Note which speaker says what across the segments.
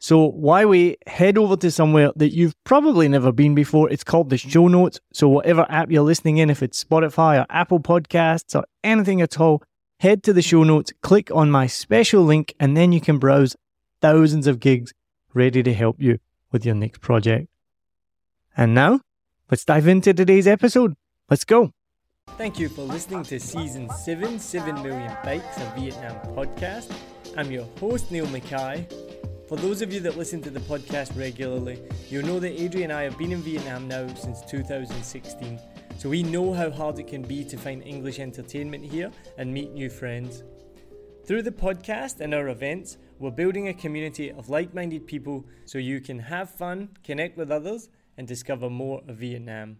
Speaker 1: So why we Head over to somewhere that you've probably never been before. It's called the show notes. So whatever app you're listening in, if it's Spotify or Apple Podcasts or anything at all, head to the show notes, click on my special link, and then you can browse thousands of gigs ready to help you with your next project. And now, let's dive into today's episode. Let's go. Thank you for listening to season 7, 7 Million Bikes, a Vietnam podcast. I'm your host, Neil Mackay. For those of you that listen to the podcast regularly, you'll know that Adrian and I have been in Vietnam now since 2016, so we know how hard it can be to find English entertainment here and meet new friends. Through the podcast and our events, we're building a community of like minded people so you can have fun, connect with others, and discover more of Vietnam.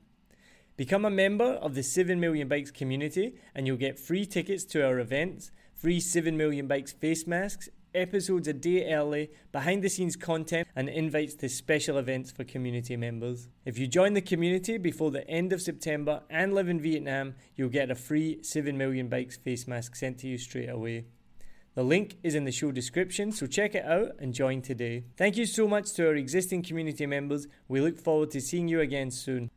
Speaker 1: Become a member of the 7 Million Bikes community, and you'll get free tickets to our events, free 7 Million Bikes face masks, episodes a day early, behind the scenes content, and invites to special events for community members. If you join the community before the end of September and live in Vietnam, you'll get a free 7 Million Bikes face mask sent to you straight away. The link is in the show description, so check it out and join today. Thank you so much to our existing community members. We look forward to seeing you again soon.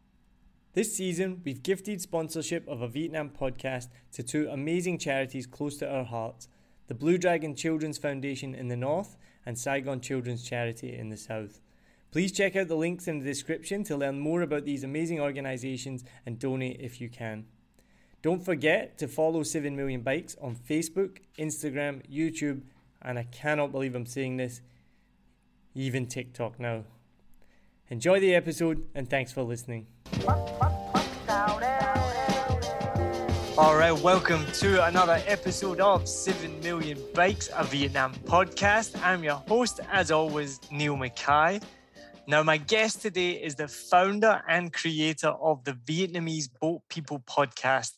Speaker 1: This season, we've gifted sponsorship of a Vietnam podcast to two amazing charities close to our hearts the Blue Dragon Children's Foundation in the north, and Saigon Children's Charity in the south. Please check out the links in the description to learn more about these amazing organisations and donate if you can. Don't forget to follow 7 Million Bikes on Facebook, Instagram, YouTube, and I cannot believe I'm saying this, even TikTok now. Enjoy the episode and thanks for listening. All right, welcome to another episode of 7 Million Bikes, a Vietnam podcast. I'm your host, as always, Neil Mackay. Now, my guest today is the founder and creator of the Vietnamese Boat People podcast.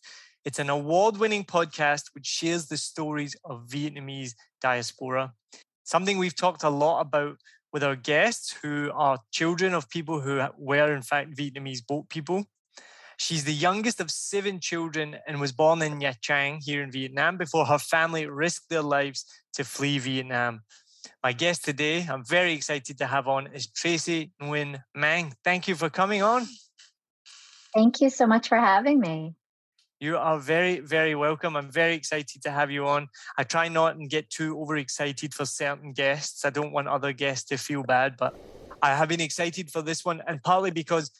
Speaker 1: It's an award winning podcast which shares the stories of Vietnamese diaspora. Something we've talked a lot about with our guests who are children of people who were, in fact, Vietnamese boat people. She's the youngest of seven children and was born in Nha Trang here in Vietnam before her family risked their lives to flee Vietnam. My guest today, I'm very excited to have on, is Tracy Nguyen Mang. Thank you for coming on.
Speaker 2: Thank you so much for having me.
Speaker 1: You are very, very welcome. I'm very excited to have you on. I try not and get too overexcited for certain guests. I don't want other guests to feel bad, but I have been excited for this one, and partly because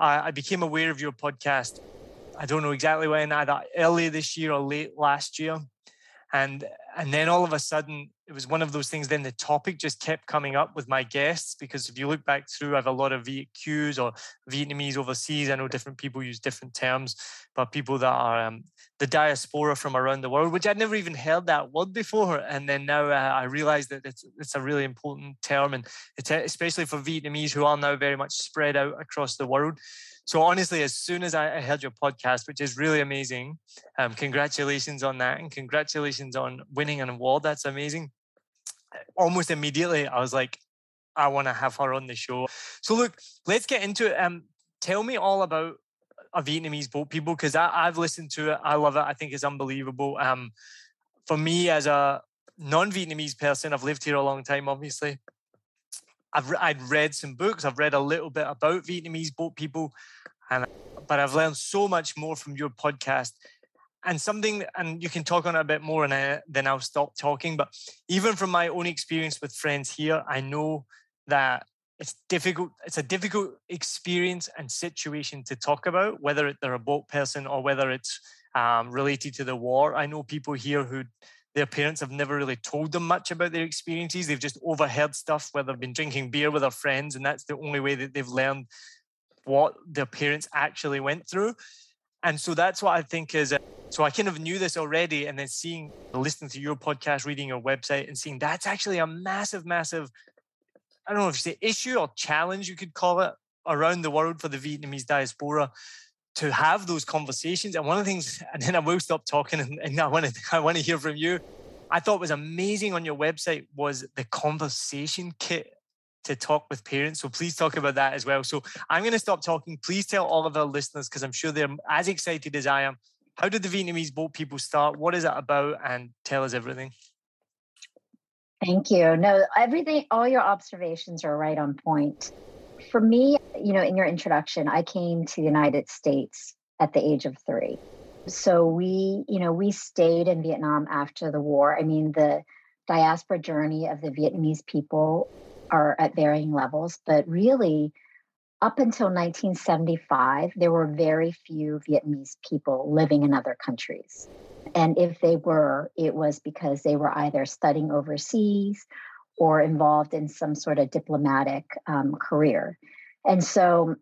Speaker 1: I, I became aware of your podcast. I don't know exactly when, either early this year or late last year. and and then all of a sudden it was one of those things then the topic just kept coming up with my guests because if you look back through i have a lot of Viet Kieus or vietnamese overseas i know different people use different terms but people that are um, the diaspora from around the world which i'd never even heard that word before and then now uh, i realize that it's, it's a really important term and it's especially for vietnamese who are now very much spread out across the world so honestly, as soon as I heard your podcast, which is really amazing, um, congratulations on that, and congratulations on winning an award. That's amazing. Almost immediately, I was like, I want to have her on the show. So look, let's get into it. Um, tell me all about a Vietnamese boat people because I've listened to it. I love it. I think it's unbelievable. Um, for me as a non-Vietnamese person, I've lived here a long time, obviously. I've I'd read some books. I've read a little bit about Vietnamese boat people, and but I've learned so much more from your podcast. And something, and you can talk on it a bit more, and I, then I'll stop talking. But even from my own experience with friends here, I know that it's difficult. It's a difficult experience and situation to talk about, whether they're a boat person or whether it's um, related to the war. I know people here who their parents have never really told them much about their experiences. They've just overheard stuff where they've been drinking beer with their friends, and that's the only way that they've learned what their parents actually went through. And so that's what I think is. Uh, so I kind of knew this already, and then seeing, listening to your podcast, reading your website, and seeing that's actually a massive, massive. I don't know if you say issue or challenge you could call it around the world for the Vietnamese diaspora to have those conversations. And one of the things, and then I will stop talking and, and I want to I want to hear from you. I thought was amazing on your website was the conversation kit to talk with parents. So please talk about that as well. So I'm going to stop talking. Please tell all of our listeners, because I'm sure they're as excited as I am. How did the Vietnamese boat people start? What is it about? And tell us everything.
Speaker 2: Thank you. No, everything, all your observations are right on point for me, you know, in your introduction, I came to the United States at the age of three. So we, you know, we stayed in Vietnam after the war. I mean, the diaspora journey of the Vietnamese people are at varying levels, but really, up until 1975, there were very few Vietnamese people living in other countries. And if they were, it was because they were either studying overseas or involved in some sort of diplomatic um, career. And so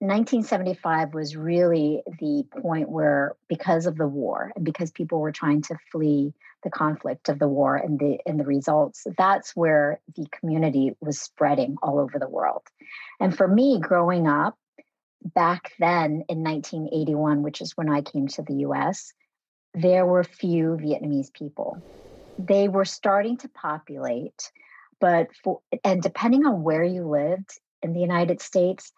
Speaker 2: 1975 was really the point where, because of the war and because people were trying to flee the conflict of the war and the and the results, that's where the community was spreading all over the world. And for me, growing up back then in 1981, which is when I came to the U.S., there were few Vietnamese people. They were starting to populate, but for and depending on where you lived in the United States,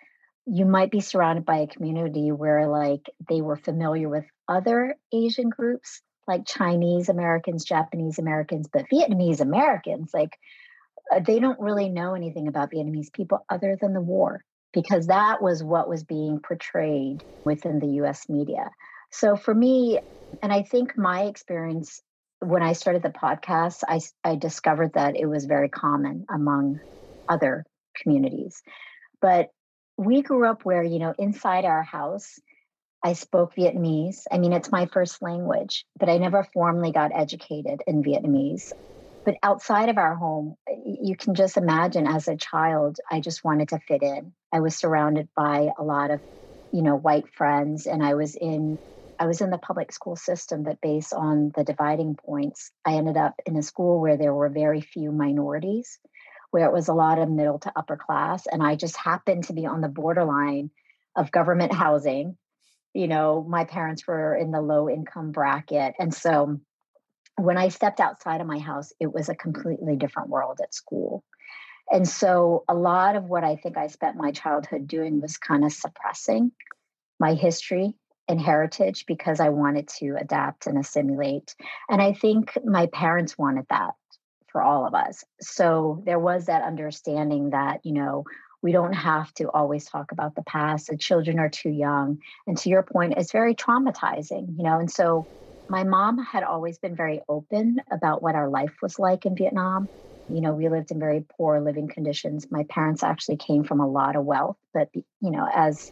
Speaker 2: you might be surrounded by a community where like they were familiar with other Asian groups like Chinese Americans, Japanese Americans, but Vietnamese Americans, like uh, they don't really know anything about Vietnamese people other than the war because that was what was being portrayed within the US media. So for me, and I think my experience when I started the podcast, I, I discovered that it was very common among other communities. But we grew up where, you know, inside our house, I spoke Vietnamese. I mean, it's my first language, but I never formally got educated in Vietnamese. But outside of our home, you can just imagine as a child, I just wanted to fit in. I was surrounded by a lot of, you know, white friends, and I was in I was in the public school system, but based on the dividing points, I ended up in a school where there were very few minorities, where it was a lot of middle to upper class. And I just happened to be on the borderline of government housing. You know, my parents were in the low income bracket. And so when I stepped outside of my house, it was a completely different world at school. And so a lot of what I think I spent my childhood doing was kind of suppressing my history and heritage because I wanted to adapt and assimilate. And I think my parents wanted that for all of us. So there was that understanding that, you know, we don't have to always talk about the past. The children are too young. And to your point, it's very traumatizing, you know. And so my mom had always been very open about what our life was like in Vietnam. You know, we lived in very poor living conditions. My parents actually came from a lot of wealth, but, you know, as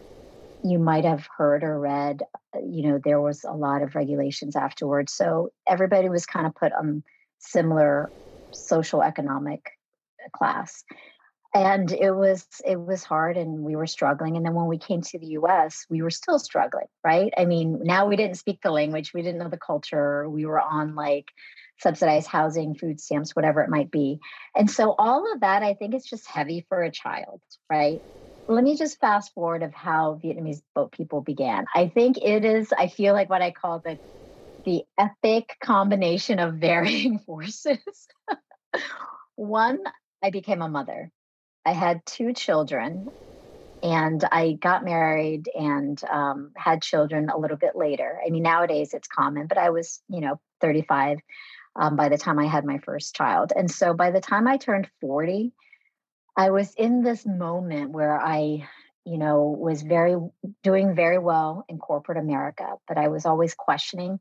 Speaker 2: you might have heard or read, uh, you know, there was a lot of regulations afterwards. So everybody was kind of put on similar social economic class. And it was it was hard and we were struggling. And then when we came to the US, we were still struggling, right? I mean, now we didn't speak the language, we didn't know the culture, we were on like subsidized housing, food stamps, whatever it might be. And so all of that I think is just heavy for a child, right? Let me just fast forward of how Vietnamese boat people began. I think it is, I feel like what I call the the epic combination of varying forces. One, I became a mother. I had two children, and I got married and um, had children a little bit later. I mean, nowadays it's common, but I was, you know, 35 um, by the time I had my first child. And so by the time I turned 40, I was in this moment where I, you know, was very doing very well in corporate America, but I was always questioning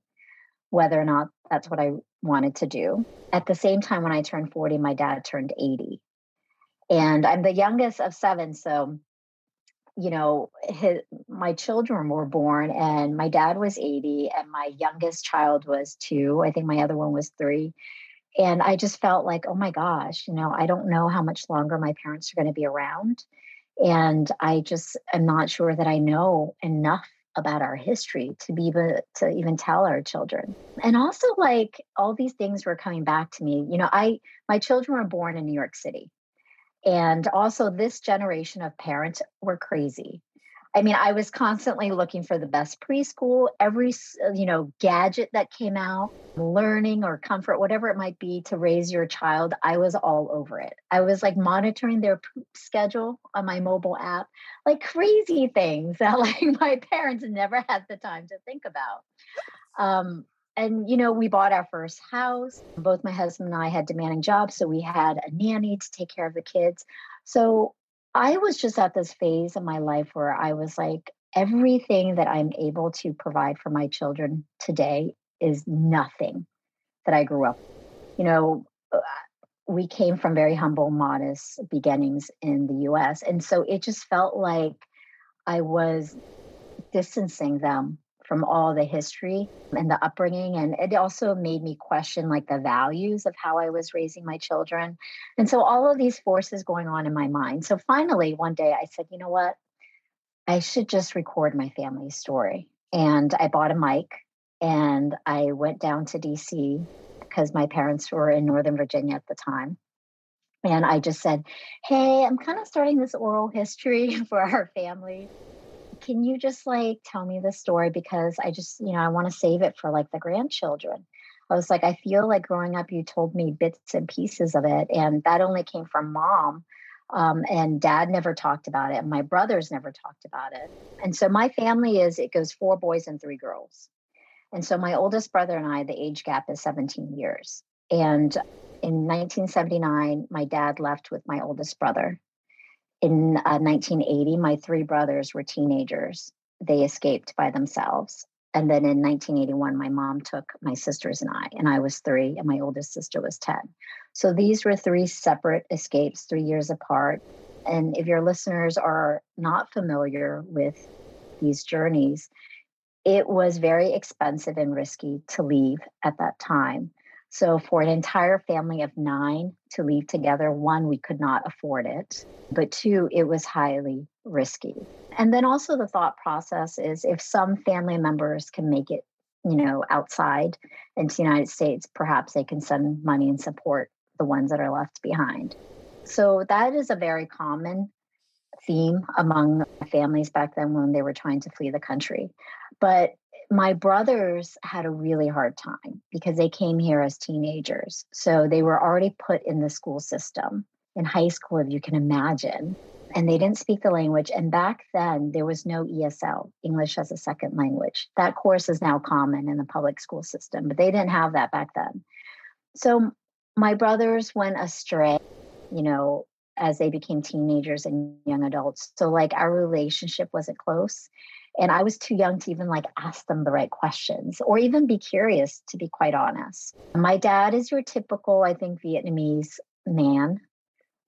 Speaker 2: whether or not that's what I wanted to do. At the same time, when I turned 40, my dad turned 80. And I'm the youngest of seven. So, you know, his, my children were born, and my dad was 80, and my youngest child was two. I think my other one was three. And I just felt like, oh my gosh, you know, I don't know how much longer my parents are going to be around. And I just am not sure that I know enough about our history to be able to even tell our children. And also like all these things were coming back to me. You know, I my children were born in New York City. And also this generation of parents were crazy. I mean, I was constantly looking for the best preschool, every, uh, you know, gadget that came out, learning or comfort, whatever it might be to raise your child. I was all over it. I was like monitoring their poop schedule on my mobile app, like crazy things that like my parents never had the time to think about. Um, and you know we bought our first house both my husband and i had demanding jobs so we had a nanny to take care of the kids so I was just at this phase in my life where I was like, everything that I'm able to provide for my children today is nothing that I grew up. You know, uh, we came from very humble, modest beginnings in the US. And so it just felt like I was distancing them from all the history and the upbringing and it also made me question like the values of how i was raising my children. And so all of these forces going on in my mind. So finally one day i said you know what? I should just record my family story. And i bought a mic and i went down to dc because my parents were in northern virginia at the time. And i just said hey i'm kind of starting this oral history for our family can you just like tell me the story because I just, you know, I want to save it for like the grandchildren. I was like, I feel like growing up, you told me bits and pieces of it, and that only came from mom. Um, and dad never talked about it, my brothers never talked about it. And so my family is it goes four boys and three girls. And so my oldest brother and I, the age gap is 17 years. And in 1979, my dad left with my oldest brother in uh, 1980, my three brothers were teenagers. They escaped by themselves. And then in 1981, my mom took my sisters and I, and I was three, and my oldest sister was 10. So these were three separate escapes, three years apart. And if your listeners are not familiar with these journeys, it was very expensive and risky to leave at that time. So, for an entire family of nine to leave together, one, we could not afford it, but two, it was highly risky. And then also the thought process is if some family members can make it, you know, outside into the United States, perhaps they can send money and support the ones that are left behind. So, that is a very common theme among families back then when they were trying to flee the country. But my brothers had a really hard time because they came here as teenagers. So they were already put in the school system in high school, if you can imagine. And they didn't speak the language. And back then, there was no ESL, English as a second language. That course is now common in the public school system, but they didn't have that back then. So my brothers went astray, you know, as they became teenagers and young adults. So, like, our relationship wasn't close and i was too young to even like ask them the right questions or even be curious to be quite honest my dad is your typical i think vietnamese man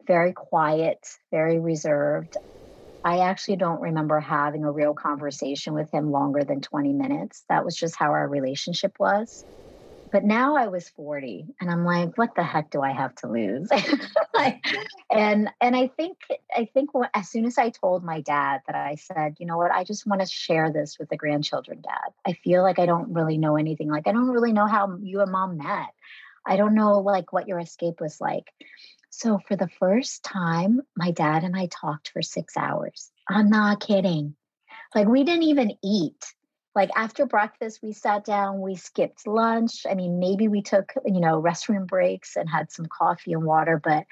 Speaker 2: very quiet very reserved I actually don't remember having a real conversation with him longer than 20 minutes. That was just how our relationship was. But now I was 40 and I'm like, what the heck do I have to lose? and and I think I think what, as soon as I told my dad that I said, you know what, I just want to share this with the grandchildren, dad. I feel like I don't really know anything. Like I don't really know how you and mom met. I don't know like what your escape was like. So for the first time, my dad and I talked for 6 hours. I'm not kidding. Like we didn't even eat like after breakfast we sat down we skipped lunch. I mean maybe we took you know restroom breaks and had some coffee and water but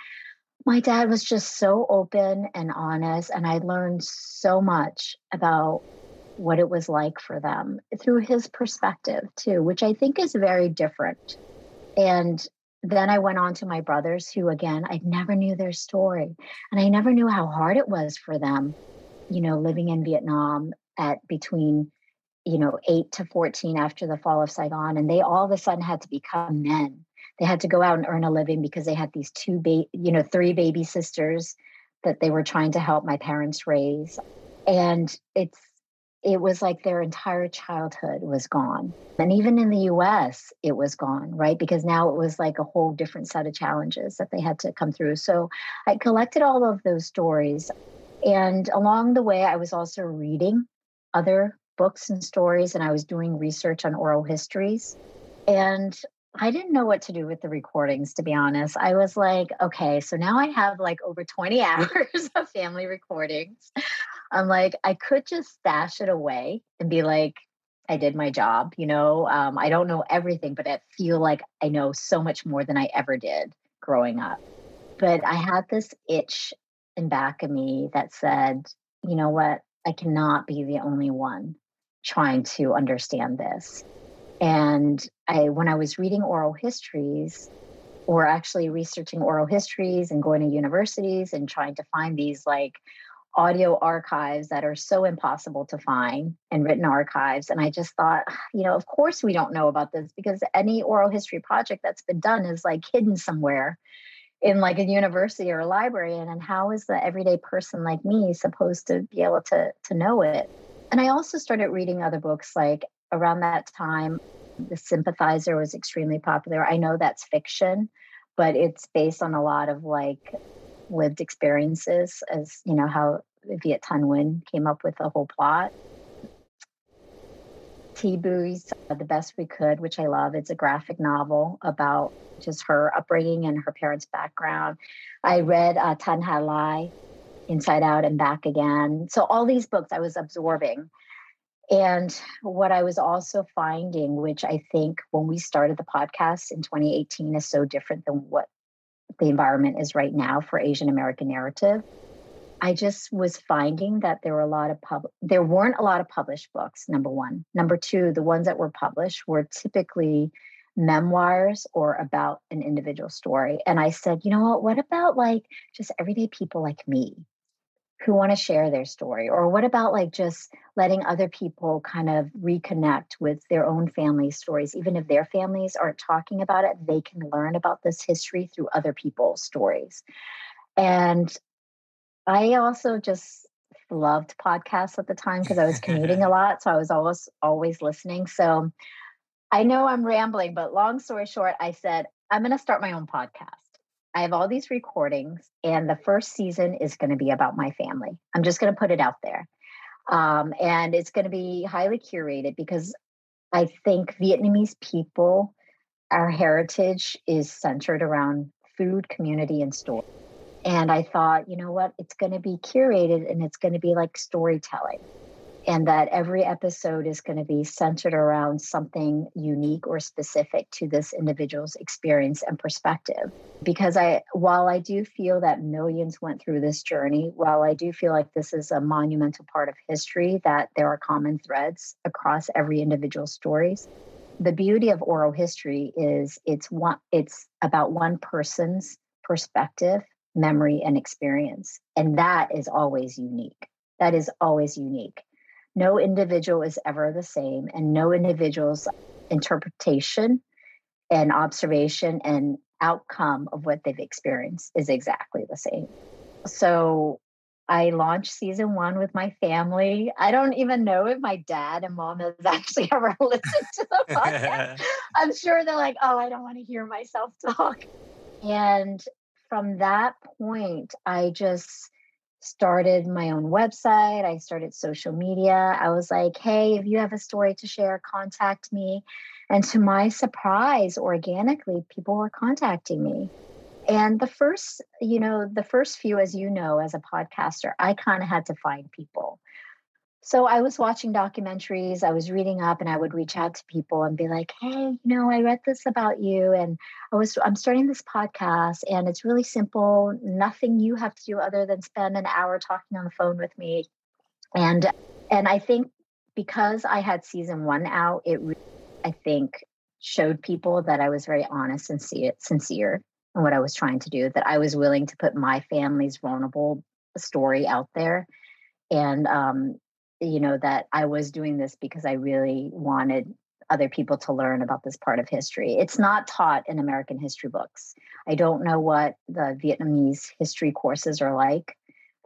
Speaker 2: my dad was just so open and honest and i learned so much about what it was like for them through his perspective too which i think is very different. And then i went on to my brothers who again i never knew their story and i never knew how hard it was for them you know living in vietnam at between you know, eight to 14 after the fall of Saigon, and they all of a sudden had to become men. They had to go out and earn a living because they had these two, ba- you know, three baby sisters that they were trying to help my parents raise. And it's, it was like their entire childhood was gone. And even in the US, it was gone, right? Because now it was like a whole different set of challenges that they had to come through. So I collected all of those stories. And along the way, I was also reading other books and stories and I was doing research on oral histories. And I didn't know what to do with the recordings, to be honest. I was like, okay, so now I have like over 20 hours of family recordings. I'm like, I could just stash it away and be like, I did my job. You know, um, I don't know everything, but I feel like I know so much more than I ever did growing up. But I had this itch in back of me that said, you know what? I cannot be the only one trying to understand this. And I, when I was reading oral histories, or actually researching oral histories and going to universities and trying to find these like audio archives that are so impossible to find and written archives. And I just thought, ah, you know, of course we don't know about this because any oral history project that's been done is like hidden somewhere in like a university or a library. And, and how is the everyday person like me supposed to be able to to know it? And I also started reading other books like around that time. The Sympathizer was extremely popular. I know that's fiction, but it's based on a lot of like lived experiences, as you know, how Viet Thanh Nguyen came up with the whole plot. Thi Bui's The Best We Could, which I love. It's a graphic novel about just her upbringing and her parents' background. I read uh, Thanhha Lai, Inside Out and Back Again. So all these books I was absorbing. And what I was also finding, which I think when we started the podcast in 2018 is so different than what the environment is right now for Asian American narrative. I just was finding that there were a lot of pub there weren't a lot of published books, number one. Number two, the ones that were published were typically memoirs or about an individual story. And I said, you know what, what about like just everyday people like me? Who want to share their story? Or what about like just letting other people kind of reconnect with their own family stories? Even if their families aren't talking about it they can learn about this history through other people's stories. And i also just loved podcasts at the time because i was commuting a lot so i was always always listening. So i know i'm rambling but long story short i said i'm going to start my own podcast I have all these recordings, and the first season is going to be about my family. I'm just going to put it out there. Um, and it's going to be highly curated because I think Vietnamese people, our heritage is centered around food, community, and story. And I thought, you know what? It's going to be curated and it's going to be like storytelling and that every episode is going to be centered around something unique or specific to this individual's experience and perspective. Because i while i do feel that millions went through this journey while i do feel like this is a monumental part of history that there are common threads across every individual's stories the beauty of oral history is it's one it's about one person's perspective memory and experience. And that is always unique. That is always unique no individual is ever the same, and no individual's interpretation and observation and outcome of what they've experienced is exactly the same. So I launched season one with my family. I don't even know if my dad and mom has actually ever listened to the podcast. I'm sure they're like, oh, I don't want to hear myself talk. And from that point, I just started my own website. I started social media. I was like, hey, if you have a story to share, contact me. And to my surprise, organically, people were contacting me. And the first, you know, the first few, as you know, as a podcaster, I kind of had to find people. So I was watching documentaries, I was reading up, and I would reach out to people and be like, hey, you know, I read this about you, and I was I'm starting this podcast, and it's really simple. Nothing you have to do other than spend an hour talking on the phone with me. And and I think because I had season one out, it I think showed people that I was very honest and sincere in what I was trying to do, that I was willing to put my family's vulnerable story out there. And, um, you know, that I was doing this because I really wanted other people to learn about this part of history. It's not taught in American history books. I don't know what the Vietnamese history courses are like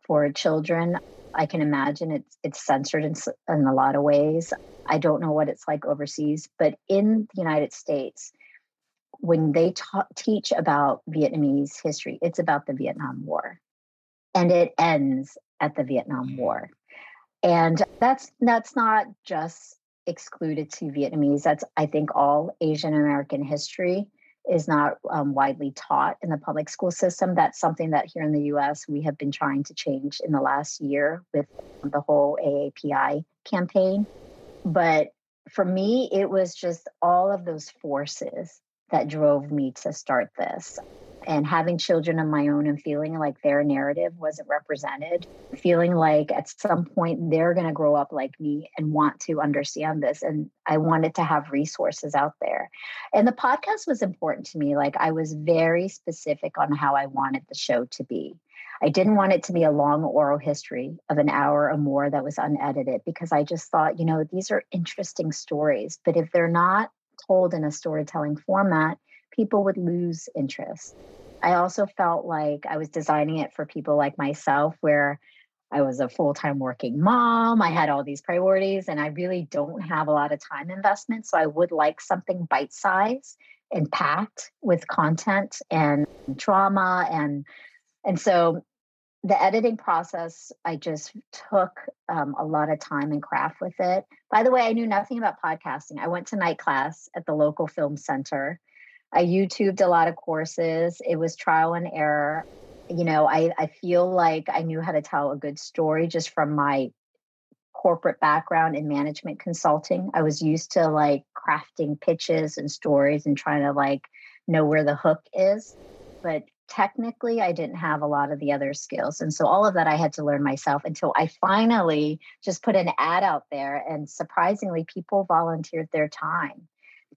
Speaker 2: for children. I can imagine it's it's censored in, in a lot of ways. I don't know what it's like overseas, but in the United States, when they ta- teach about Vietnamese history, it's about the Vietnam War. And it ends at the Vietnam mm. War. And that's that's not just excluded to Vietnamese. That's I think all Asian American history is not um, widely taught in the public school system. That's something that here in the US we have been trying to change in the last year with the whole AAPI campaign. But for me, it was just all of those forces that drove me to start this. And having children of my own and feeling like their narrative wasn't represented, feeling like at some point they're going to grow up like me and want to understand this. And I wanted to have resources out there. And the podcast was important to me. Like I was very specific on how I wanted the show to be. I didn't want it to be a long oral history of an hour or more that was unedited because I just thought, you know, these are interesting stories. But if they're not told in a storytelling format, people would lose interest. I also felt like I was designing it for people like myself, where I was a full time working mom. I had all these priorities, and I really don't have a lot of time investment. So I would like something bite sized and packed with content and drama and and so the editing process, I just took um, a lot of time and craft with it. By the way, I knew nothing about podcasting. I went to night class at the local film center. I YouTubed a lot of courses. It was trial and error. You know, I, I feel like I knew how to tell a good story just from my corporate background in management consulting. I was used to like crafting pitches and stories and trying to like know where the hook is. But technically I didn't have a lot of the other skills. And so all of that I had to learn myself until I finally just put an ad out there and surprisingly people volunteered their time.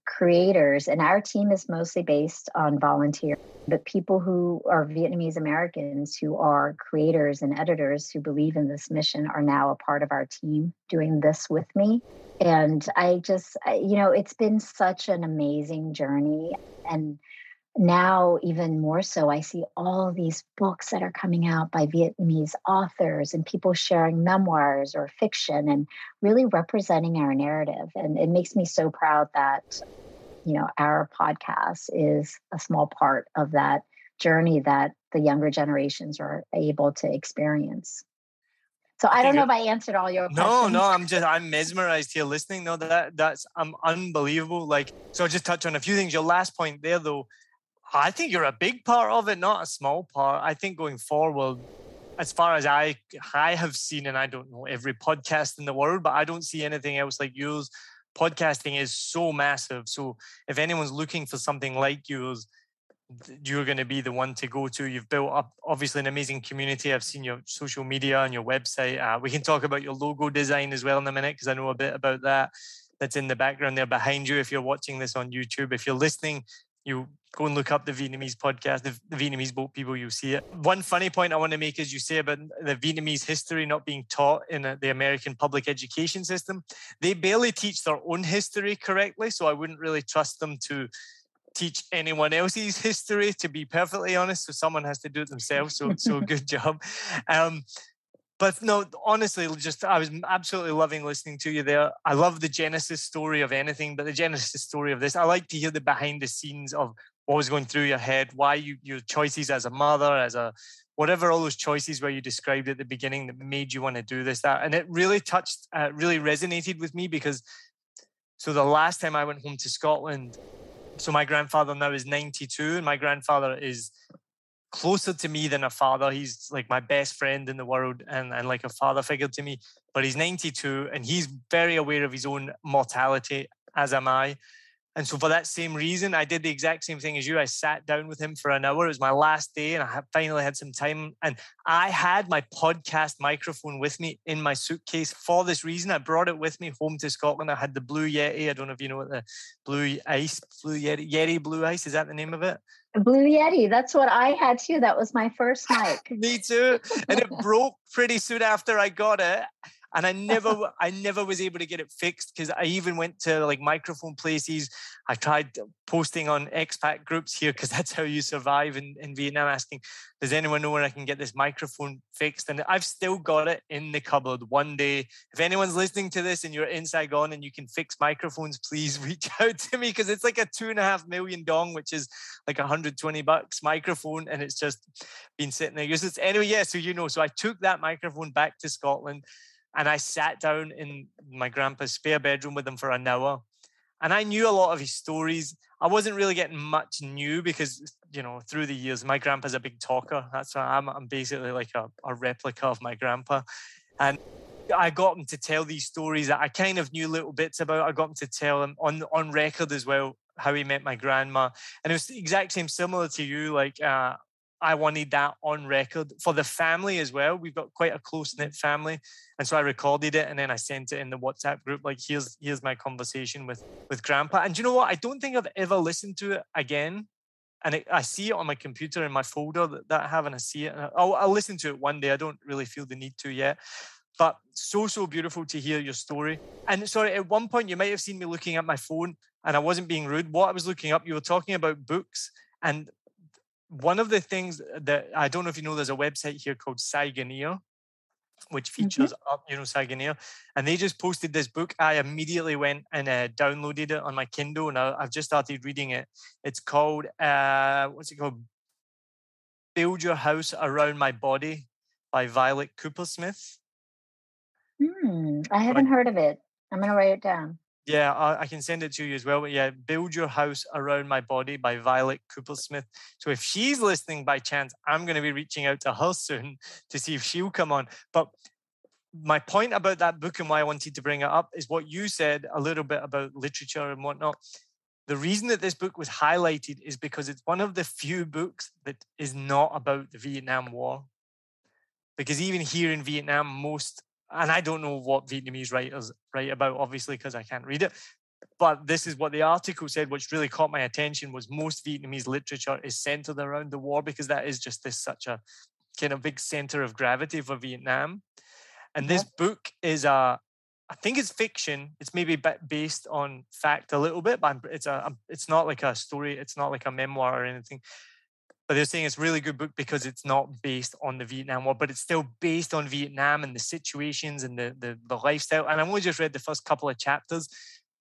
Speaker 2: Creators, and our team is mostly based on volunteer, but people who are Vietnamese Americans who are creators and editors who believe in this mission are now a part of our team doing this with me. And I just, you know, it's been such an amazing journey. And now even more so i see all these books that are coming out by vietnamese authors and people sharing memoirs or fiction and really representing our narrative and it makes me so proud that you know our podcast is a small part of that journey that the younger generations are able to experience so I don't know if I answered all your
Speaker 1: no,
Speaker 2: questions.
Speaker 1: No, no, I'm just I'm mesmerized here listening. No, that that's I'm unbelievable. Like so, I'll just touch on a few things. Your last point there, though, I think you're a big part of it, not a small part. I think going forward, as far as I I have seen, and I don't know every podcast in the world, but I don't see anything else like yours. Podcasting is so massive. So if anyone's looking for something like yours, you're going to be the one to go to. You've built up obviously an amazing community. I've seen your social media and your website. Uh, we can talk about your logo design as well in a minute because I know a bit about that. That's in the background there behind you. If you're watching this on YouTube, if you're listening, you go and look up the Vietnamese podcast, the, the, Vietnamese boat people, you'll see it. One funny point I want to make is you say about the Vietnamese history not being taught in the American public education system. They barely teach their own history correctly, so I wouldn't really trust them to teach anyone else's history, to be perfectly honest. So someone has to do it themselves. So, so good job. Um, but no, honestly, just I was absolutely loving listening to you there. I love the genesis story of anything, but the genesis story of this, I like to hear the behind the scenes of what was going through your head, why you your choices as a mother, as a whatever all those choices where you described at the beginning that made you want to do this, that, and it really touched, uh, really resonated with me because. So the last time I went home to Scotland, so my grandfather now is 92, and my grandfather is closer to me than a father. He's like my best friend in the world and, and like a father figure to me. But he's 92 and he's very aware of his own mortality, as am I. And so, for that same reason, I did the exact same thing as you. I sat down with him for an hour. It was my last day, and I finally had some time. And I had my podcast microphone with me in my suitcase for this reason. I brought it with me home to Scotland. I had the Blue Yeti. I don't know if you know what the Blue Ice, Blue Yeti, Yeti Blue Ice is that the name of it?
Speaker 2: Blue Yeti. That's what I had too. That was my first mic.
Speaker 1: me too. And it broke pretty soon after I got it and I never I never was able to get it fixed because I even went to like microphone places. I tried posting on expat groups here because that's how you survive in, in Vietnam, asking, does anyone know where I can get this microphone fixed? And I've still got it in the cupboard. One day, if anyone's listening to this and you're in Saigon and you can fix microphones, please reach out to me because it's like a two and a half million dong, which is like 120 bucks microphone, and it's just been sitting there. Anyway, yeah, so you know, so I took that microphone back to Scotland and I sat down in my grandpa's spare bedroom with him for an hour. And I knew a lot of his stories. I wasn't really getting much new because, you know, through the years, my grandpa's a big talker. That's why I'm, I'm basically like a, a replica of my grandpa. And I got him to tell these stories that I kind of knew little bits about. I got him to tell him on on record as well how he met my grandma, and it was the exact same, similar to you. Like uh, I wanted that on record for the family as well. We've got quite a close knit family, and so I recorded it and then I sent it in the WhatsApp group. Like, here's here's my conversation with with Grandpa. And you know what? I don't think I've ever listened to it again. And it, I see it on my computer in my folder that, that I have, and I see it. I'll, I'll listen to it one day. I don't really feel the need to yet but so so beautiful to hear your story and sorry at one point you might have seen me looking at my phone and i wasn't being rude what i was looking up you were talking about books and one of the things that I don't know if you know, there's a website here called Saigoneer, which mm-hmm. features mm-hmm. up, you know, Saigoneer, and they just posted this book. I immediately went and uh, downloaded it on my Kindle, and I, have just started reading it. It's called uh, what's it called? Build Your House Around My Body by Violet Kupersmith.
Speaker 2: Hmm, I haven't heard of it. I'm going to write it down.
Speaker 1: Yeah, I, I, can send it to you as well. But yeah, Build Your House Around My Body by Violet Kupersmith. So if she's listening by chance, I'm going to be reaching out to her soon to see if she'll come on. But my point about that book and why I wanted to bring it up is what you said a little bit about literature and whatnot. The reason that this book was highlighted is because it's one of the few books that is not about the Vietnam War. Because even here in Vietnam, most and I don't know what Vietnamese writers write about, obviously, because I can't read it. But this is what the article said, which really caught my attention was most Vietnamese literature is centered around the war because that is just this such a kind of big center of gravity for Vietnam. And this book is a, I think it's fiction. It's maybe based on fact a little bit, but it's a, um, it's not like a story. It's not like a memoir or anything but they're saying it's a really good book because it's not based on the Vietnam War, but it's still based on Vietnam and the situations and the the, the lifestyle. And I've only just read the first couple of chapters,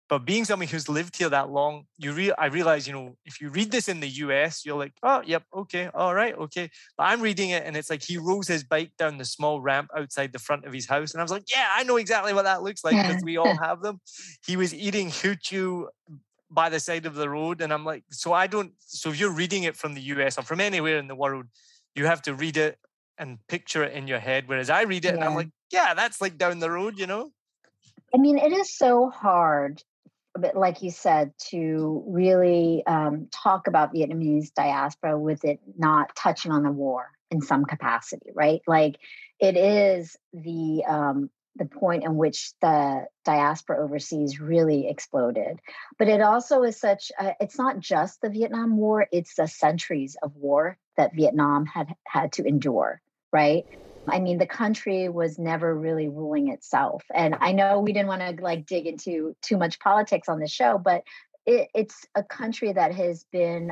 Speaker 1: but being someone who's lived here that long, you re- I realize, you know, if you read this in the US, you're like, oh, yep, okay, all right, okay. But I'm reading it and it's like he rolls his bike down the small ramp outside the front of his house. And I was like, yeah, I know exactly what that looks like because we all have them. He was eating chew by the side of the road. And I'm like, so I don't, so if you're reading it from the US or from anywhere in the world, you have to read it and picture it in your head. Whereas I read it yeah. and I'm like, yeah, that's like down the road, you know?
Speaker 2: I mean, it is so hard, but like you said, to really um, talk about Vietnamese diaspora with it not touching on the war in some capacity, right? Like it is the um, the point in which the diaspora overseas really exploded. But it also is such, a, it's not just the Vietnam War, it's the centuries of war that Vietnam had had to endure, right? I mean, the country was never really ruling itself. And I know we didn't want to like dig into too much politics on the show, but it, it's a country that has been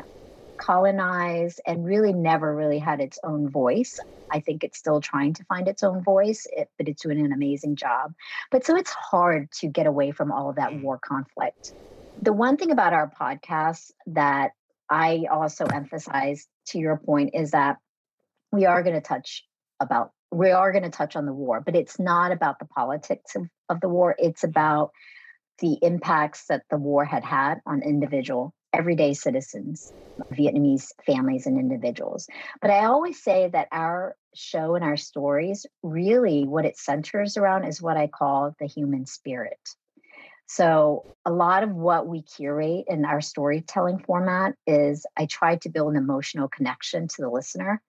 Speaker 2: colonized and really never really had its own voice. I think it's still trying to find its own voice, it, but it's doing an amazing job. But so it's hard to get away from all of that mm. war conflict. The one thing about our podcast that I also emphasize to your point is that we are going to touch about we are going to touch on the war, but it's not about the politics of, of the war. It's about the impacts that the war had had on individual everyday citizens, Vietnamese families and individuals. But I always say that our show and our stories really what it centers around is what I call the human spirit. So, a lot of what we curate in our storytelling format is I try to build an emotional connection to the listener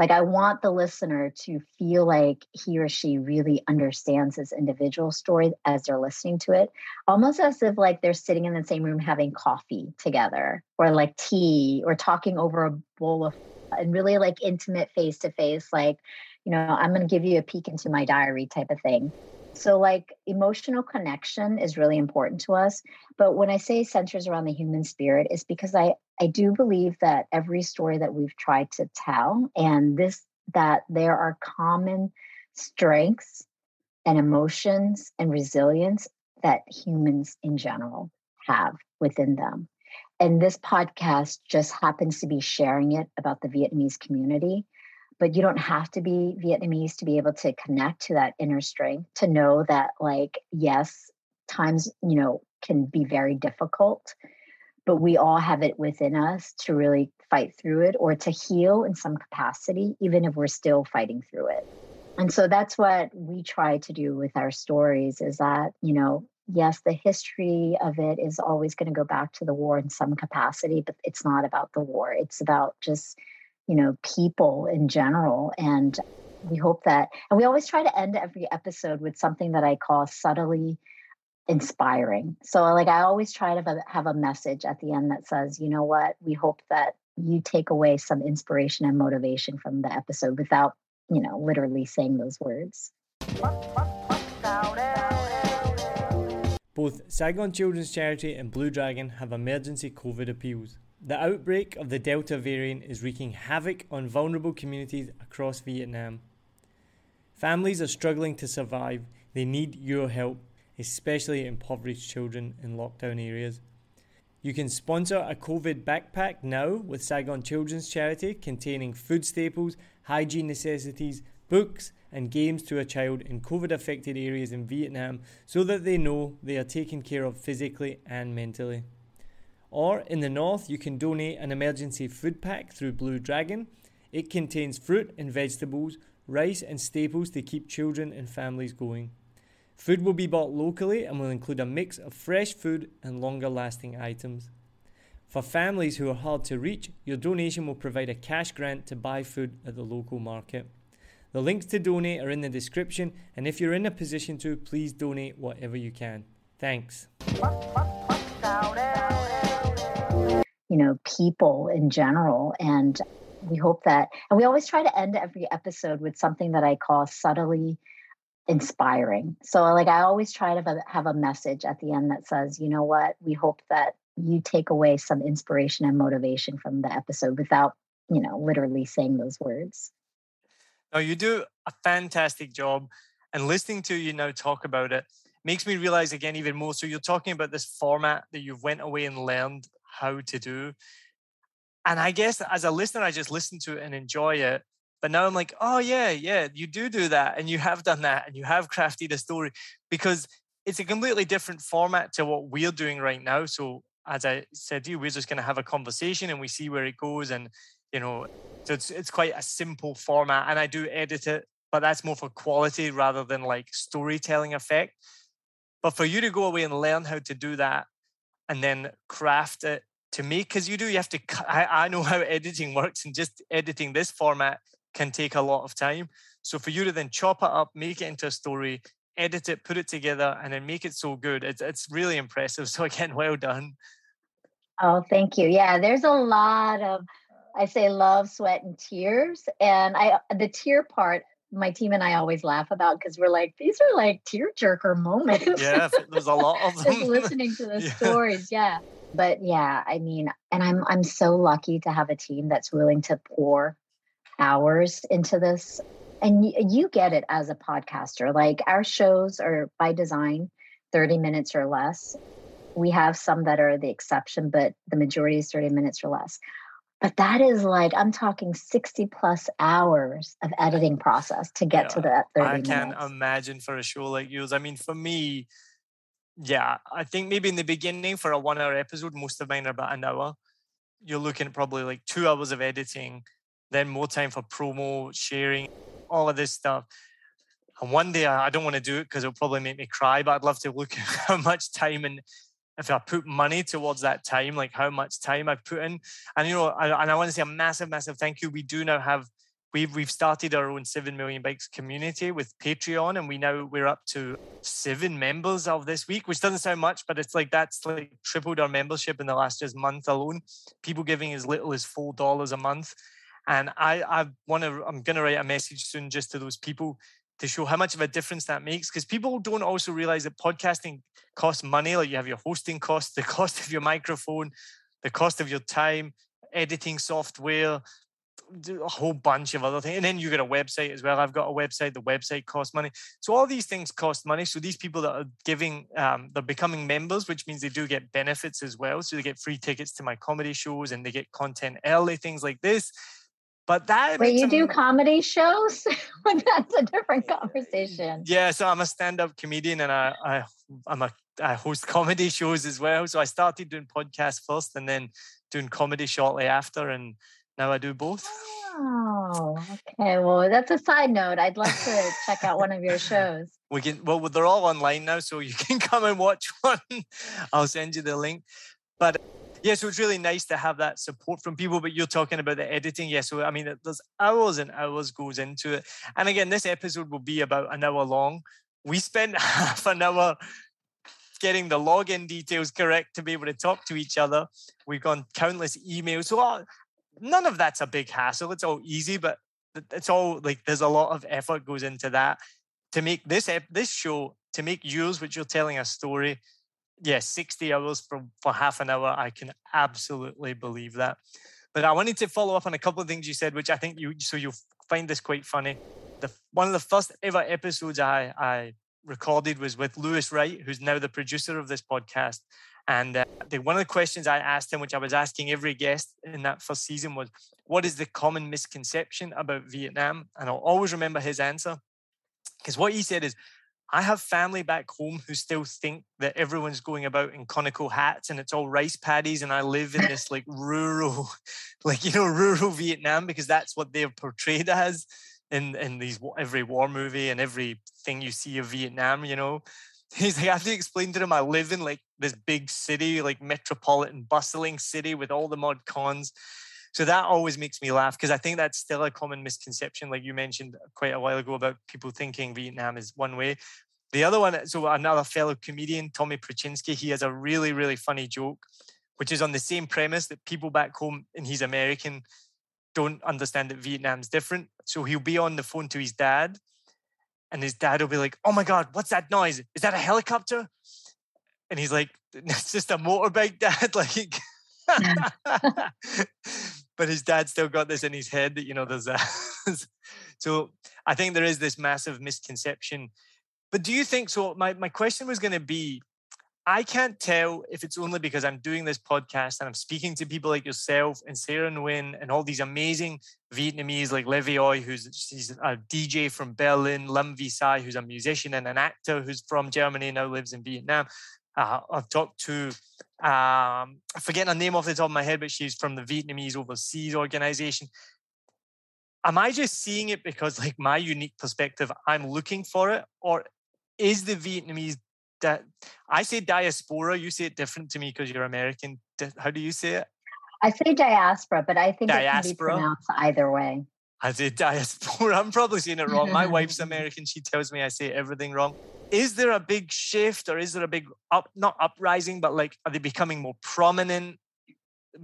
Speaker 2: like i want the listener to feel like he or she really understands this individual story as they're listening to it almost as if like they're sitting in the same room having coffee together or like tea or talking over a bowl of and really like intimate face to face like you know i'm going to give you a peek into my diary type of thing so, like, emotional connection is really important to us. But when I say centers around the human spirit, is because I, I do believe that every story that we've tried to tell, and this, that there are common strengths and emotions and resilience that humans in general have within them. And this podcast just happens to be sharing it about the Vietnamese community but you don't have to be Vietnamese to be able to connect to that inner strength to know that like yes times you know can be very difficult but we all have it within us to really fight through it or to heal in some capacity even if we're still fighting through it. And so that's what we try to do with our stories is that you know yes the history of it is always going to go back to the war in some capacity but it's not about the war. It's about just you know, people in general. And we hope that, and we always try to end every episode with something that I call subtly inspiring. So, like, I always try to have a message at the end that says, you know what, we hope that you take away some inspiration and motivation from the episode without, you know, literally saying those words.
Speaker 3: Both Saigon Children's Charity and Blue Dragon have emergency COVID appeals. The outbreak of the Delta variant is wreaking havoc on vulnerable communities across Vietnam. Families are struggling to survive. They need your help, especially impoverished children in lockdown areas. You can sponsor a COVID backpack now with Saigon Children's Charity containing food staples, hygiene necessities, books, and games to a child in COVID affected areas in Vietnam so that they know they are taken care of physically and mentally. Or in the north, you can donate an emergency food pack through Blue Dragon. It contains fruit and vegetables, rice and staples to keep children and families going. Food will be bought locally and will include a mix of fresh food and longer lasting items. For families who are hard to reach, your donation will provide a cash grant to buy food at the local market. The links to donate are in the description, and if you're in a position to, please donate whatever you can. Thanks
Speaker 2: you know, people in general. And we hope that, and we always try to end every episode with something that I call subtly inspiring. So, like, I always try to have a message at the end that says, you know what, we hope that you take away some inspiration and motivation from the episode without, you know, literally saying those words.
Speaker 1: No, you do a fantastic job. And listening to you now talk about it makes me realize again even more. So you're talking about this format that you've went away and learned how to do. And I guess as a listener, I just listen to it and enjoy it. But now I'm like, oh, yeah, yeah, you do do that. And you have done that and you have crafted a story because it's a completely different format to what we're doing right now. So, as I said to you, we're just going to have a conversation and we see where it goes. And, you know, so it's, it's quite a simple format. And I do edit it, but that's more for quality rather than like storytelling effect. But for you to go away and learn how to do that and then craft it to make because you do you have to I, I know how editing works and just editing this format can take a lot of time. So for you to then chop it up make it into a story edit it put it together and then make it so good it's, it's really impressive. So again well done.
Speaker 2: Oh thank you. Yeah there's a lot of i say love sweat and tears and i the tear part my team and I always laugh about because we're like, these are like tearjerker moments.
Speaker 1: Yeah, there's a lot of them.
Speaker 2: Just listening to the yeah. stories. Yeah. But yeah, I mean, and I'm I'm so lucky to have a team that's willing to pour hours into this. And y- you get it as a podcaster. Like our shows are by design 30 minutes or less. We have some that are the exception, but the majority is 30 minutes or less. But that is like I'm talking 60 plus hours of editing process to get
Speaker 1: Yeah,
Speaker 2: to that 30
Speaker 1: I can't
Speaker 2: minutes.
Speaker 1: imagine for a show like yours. I mean, for me, yeah, I think maybe in the beginning for a one hour episode, most of mine are about an hour. You're looking at probably like two hours of editing, then more time for promo, sharing, all of this stuff. And one day I I don't want to do it because it'll probably make me cry, but I'd love to look at how much time and if I put money towards that time, like how much time I've put in. And you know, I, and I want to say a massive, massive thank you. We do now have we've we've started our own seven million bikes community with Patreon, and we now we're up to seven members of this week, which doesn't sound much, but it's like that's like tripled our membership in the last just month alone. People giving as little as four dollars a month. And I I want to I'm gonna write a message soon just to those people to show how much of a difference that makes because people don't also realize that podcasting costs money like you have your hosting costs the cost of your microphone the cost of your time editing software a whole bunch of other things and then you get a website as well. I've got a website the website costs money. So all these things cost money. So these people that are giving um, they're becoming members which means they do get benefits as well. So they get free tickets to my comedy shows and they get content early things like this but that
Speaker 2: Wait, you do comedy shows? That's a different conversation.
Speaker 1: Yeah, so I'm a stand-up comedian and I, I I'm a I host comedy shows as well. So I started doing podcasts first and then doing comedy shortly after, and now I do both.
Speaker 2: Oh, okay. Well, that's a side note. I'd love to check out one of your shows.
Speaker 1: We can well they're all online now, so you can come and watch one. I'll send you the link. But yeah, so it's really nice to have that support from people. But you're talking about the editing, yeah. So I mean, there's hours and hours goes into it. And again, this episode will be about an hour long. We spent half an hour getting the login details correct to be able to talk to each other. We've gone countless emails. So uh, none of that's a big hassle. It's all easy, but it's all like there's a lot of effort goes into that to make this this show to make yours, which you're telling a story. Yes, 60 hours for, for half an hour. I can absolutely believe that. But I wanted to follow up on a couple of things you said, which I think you so you'll find this quite funny. The one of the first ever episodes I I recorded was with Lewis Wright, who's now the producer of this podcast. And uh, the, one of the questions I asked him, which I was asking every guest in that first season, was, "What is the common misconception about Vietnam?" And I'll always remember his answer because what he said is, "I have family back home who still think that everyone's going about in conical hats and it's all rice paddies, and I live in this like rural, like you know, rural Vietnam because that's what they're portrayed as." in in these every war movie and everything you see of Vietnam, you know. He's like, I have to explain to them I live in like this big city, like metropolitan, bustling city with all the mod cons. So that always makes me laugh because I think that's still a common misconception, like you mentioned uh, quite a while ago about people thinking Vietnam is one way. The other one, so another fellow comedian, Tommy Prachinsky, he has a really, really funny joke, which is on the same premise that people back home, and he's American, don't understand that Vietnam's different. So he'll be on the phone to his dad, and his dad will be like, "Oh my god, what's that noise? Is that a helicopter?" And he's like, "It's just a motorbike, dad." Like, but his dad still got this in his head that you know there's a. so I think there is this massive misconception. But do you think so? My my question was going to be I can't tell if it's only because I'm doing this podcast and I'm speaking to people like yourself and Sarah Nguyen and all these amazing Vietnamese like Levi Oi, who's she's a DJ from Berlin, Lam Vi Sai, who's a musician and an actor who's from Germany now lives in Vietnam. Uh, I've talked to um, I forget her name off the top of my head, but she's from the Vietnamese Overseas Organization. Am I just seeing it because like my unique perspective, I'm looking for it, or is the Vietnamese that I say diaspora. You say it different to me because you're American. How do you say it?
Speaker 2: I say diaspora, but I think it can be pronounced either way.
Speaker 1: I say diaspora. I'm probably saying it wrong. My wife's American. She tells me I say everything wrong. Is there a big shift or is there a big up, not uprising, but like, are they becoming more prominent?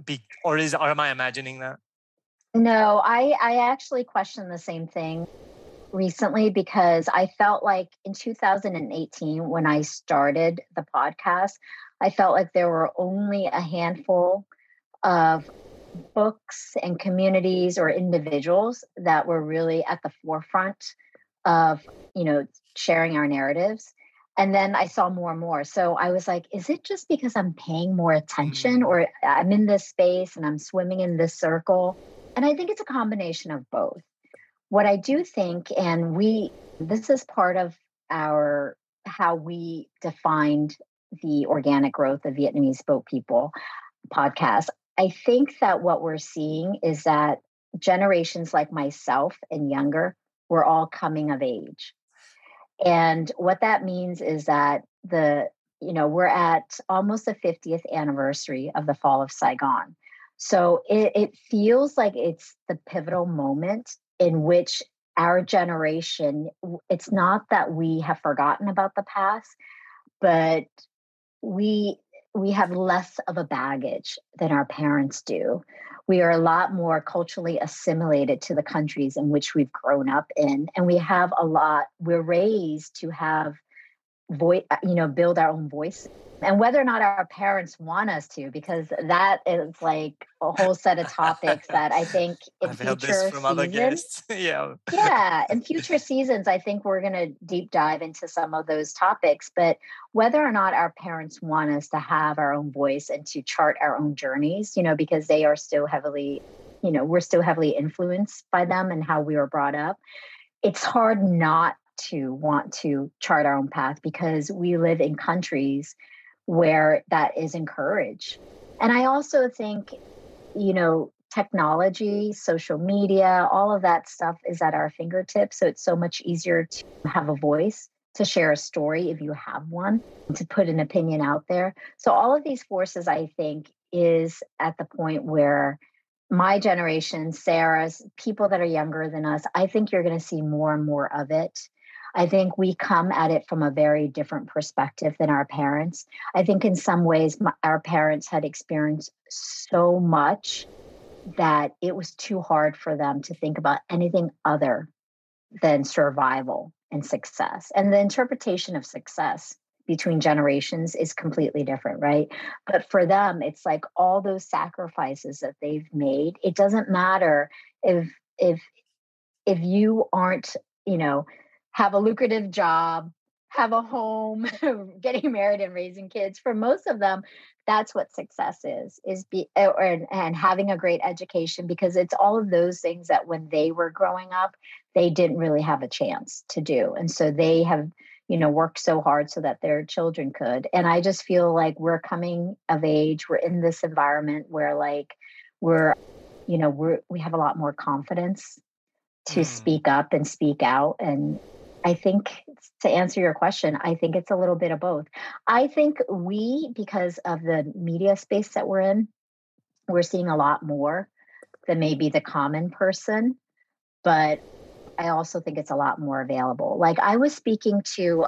Speaker 1: Be, or is, or am I imagining that?
Speaker 2: No, I I actually questioned the same thing recently because I felt like in 2018 when I started the podcast, I felt like there were only a handful of books and communities or individuals that were really at the forefront of, you know, sharing our narratives. And then I saw more and more. So I was like, is it just because I'm paying more attention
Speaker 1: Mm.
Speaker 2: or I'm in this space and I'm swimming in this circle? And I think it's a combination of both. What I do think, and we, this is part of our, how we defined the organic growth of Vietnamese boat people podcast. I think that what we're seeing is that generations like myself and younger, we're all coming of age. And what that means is that the, you know, we're at almost the 50th anniversary of the fall of Saigon. So it, it feels like it's the pivotal moment in which our generation, it's not that we have forgotten about the past, but we we have less of a baggage than our parents do. We are a lot more culturally assimilated to the countries in which we've grown up in, and we have a lot. We're raised to have voice, you know, build our own voice, and whether or not our parents want us to, because that is like a whole set of topics that I think in
Speaker 1: I've
Speaker 2: future
Speaker 1: this from other
Speaker 2: seasons,
Speaker 1: guests. yeah.
Speaker 2: yeah in future seasons i think we're going to deep dive into some of those topics but whether or not our parents want us to have our own voice and to chart our own journeys you know because they are still heavily you know we're still heavily influenced by them and how we were brought up it's hard not to want to chart our own path because we live in countries where that is encouraged and i also think you know technology, social media, all of that stuff is at our fingertips. So it's so much easier to have a voice, to share a story if you have one, to put an opinion out there. So all of these forces, I think, is at the point where my generation, Sarah's, people that are younger than us, I think you're going to see more and more of it. I think we come at it from a very different perspective than our parents. I think in some ways, my, our parents had experienced so much that it was too hard for them to think about anything other than survival and success. And the interpretation of success between generations is completely different, right? But for them, it's like all those sacrifices that they've made. It doesn't matter if if if you aren't, you know, have a lucrative job, have a home, getting married and raising kids. For most of them, that's what success is is be or, and, and having a great education because it's all of those things that when they were growing up they didn't really have a chance to do and so they have you know worked so hard so that their children could and i just feel like we're coming of age we're in this environment where like we're you know we're we have a lot more confidence to
Speaker 1: Mm.
Speaker 2: speak up and speak out and I think to answer your question, I think it's a little bit of both. I think we, because of the media space that we're in, we're seeing a lot more than maybe the common person. But I also think it's a lot more available. Like I was speaking to,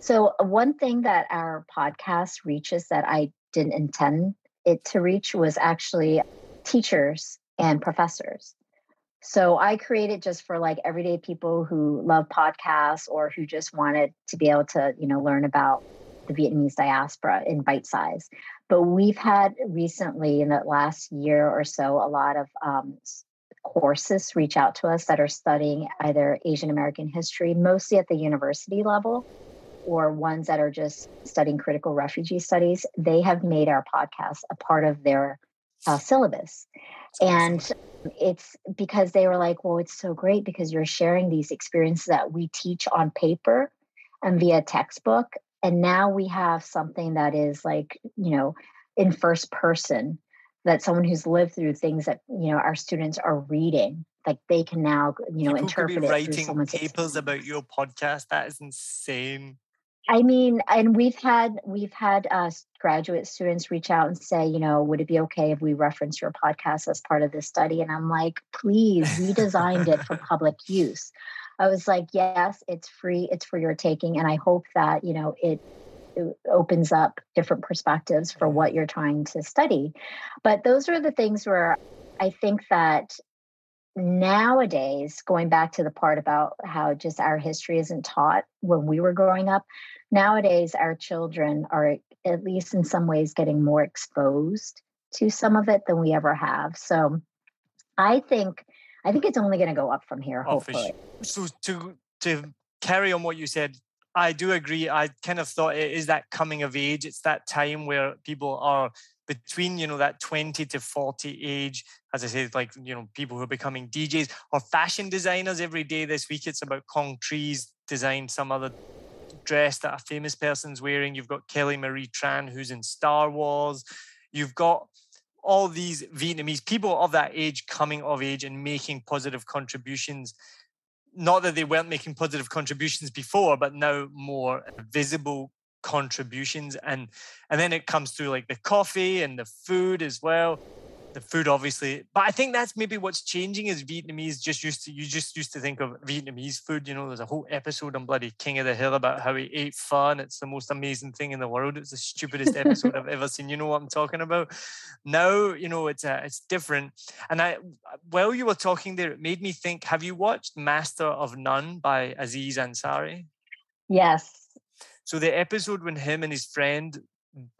Speaker 2: so one thing that our podcast reaches that I didn't intend it to reach was actually teachers and professors. So I created just for like everyday people who love podcasts or who just wanted to be able to, you know, learn about the Vietnamese diaspora in bite size. But we've had recently in the last year or so a lot of um, courses reach out to us that are studying either Asian American history, mostly at the university level, or ones that are just studying critical refugee studies. They have made our podcast a part of their uh, syllabus. And it's because they were like, well, it's so great because you're sharing these experiences that we teach on paper and via textbook. And now we have something that is like, you know, in first person, that someone who's lived through things that, you know, our students are reading. Like they can now, you know,
Speaker 1: People could
Speaker 2: interpret
Speaker 1: be
Speaker 2: it
Speaker 1: writing papers
Speaker 2: experience.
Speaker 1: about your podcast. That is insane.
Speaker 2: I mean, and we've had we've had uh, graduate students reach out and say, you know, would it be okay if we reference your podcast as part of this study? And I'm like, please, we designed it for public use. I was like, yes, it's free, it's for your taking, and I hope that you know it, it opens up different perspectives for what you're trying to study. But those are the things where I think that nowadays going back to the part about how just our history isn't taught when we were growing up nowadays our children are at least in some ways, getting more exposed to some of it than we ever have. So I think I think it's only going to go up from here. Oh, hopefully.
Speaker 1: So to to carry on what you said, I do agree. I kind of thought it is that coming of age. It's that time where people are between you know that 20 to 40 age as i said like you know people who are becoming djs or fashion designers every day this week it's about Cong Tri's design some other dress that a famous person's wearing you've got kelly marie tran who's in star wars you've got all these Vietnamese people of that age coming of age and making positive contributions. Not that they weren't making positive contributions before, but now more visible contributions. And and then it comes through like the coffee and the food as well. The food obviously but i think that's maybe what's changing is vietnamese just used to you just used to think of vietnamese food you know there's a whole episode on bloody king of the hill about how he ate fun it's the most amazing thing in the world. It's the stupidest episode i've ever seen. You know what i'm talking about? Now you know it's uh, it's different. And i while you were talking there it made me think have you watched master of none by aziz ansari?
Speaker 2: Yes
Speaker 1: so the episode when him and his friend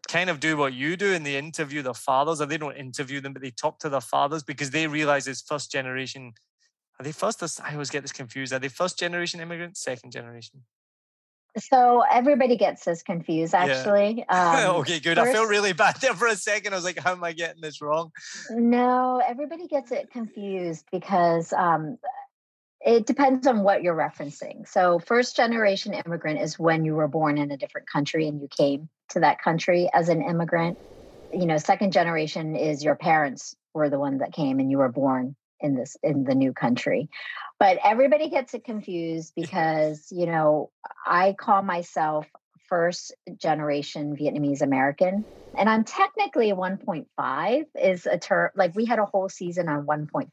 Speaker 1: kind of do what you do and they interview their fathers, or they don't interview them, but they talk to their fathers because they realize it's first generation. Are they first? I always get this confused. Are they first generation immigrants, second generation?
Speaker 2: So everybody gets this confused, actually.
Speaker 1: Yeah. Um, okay, good. First, I felt really bad there for a second. I was like, how am I getting this wrong?
Speaker 2: No, everybody gets it confused because um, it depends on what you're referencing. So, first generation immigrant is when you were born in a different country and you came to that country as an immigrant. You know, second generation is your parents were the one that came and you were born in this in the new country. But everybody gets it confused because, you know, I call myself first generation Vietnamese American and I'm technically 1.5 is a term like we had a whole season on 1.5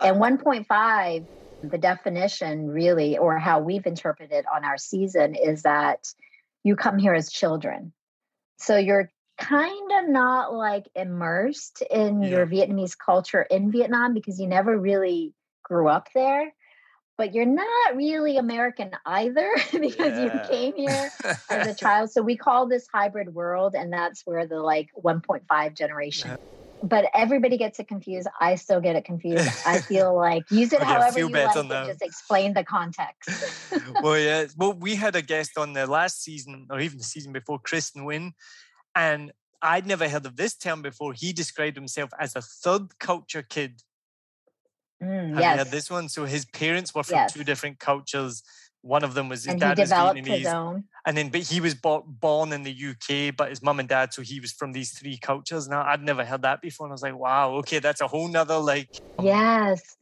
Speaker 2: and 1.5, the definition really, or how we've interpreted on our season, is that you come here as children. So you're kind of not like immersed in yeah. your Vietnamese culture in Vietnam because you never really grew up there. But you're not really American either because yeah. you came here as a child. So we call this hybrid world, and that's where the like 1.5 generation. Yeah but everybody gets it confused. I still get it confused. I feel like use it however you like. And just explain the context.
Speaker 1: well, yeah. Well, we had a guest on the last season, or even the season before, Kristen Wynn, and I'd never heard of this term before. He described himself as a third culture kid.
Speaker 2: Mm, Have yes. you
Speaker 1: heard this one? So his parents were from yes. two different cultures one of them was his
Speaker 2: and
Speaker 1: dad
Speaker 2: he developed
Speaker 1: was
Speaker 2: Vietnamese, own.
Speaker 1: and then but he was born in the UK, but his mum and dad, so he was from these three cultures. Now I'd never heard that before, and I was like, wow, okay, that's a whole nother like.
Speaker 2: Yes.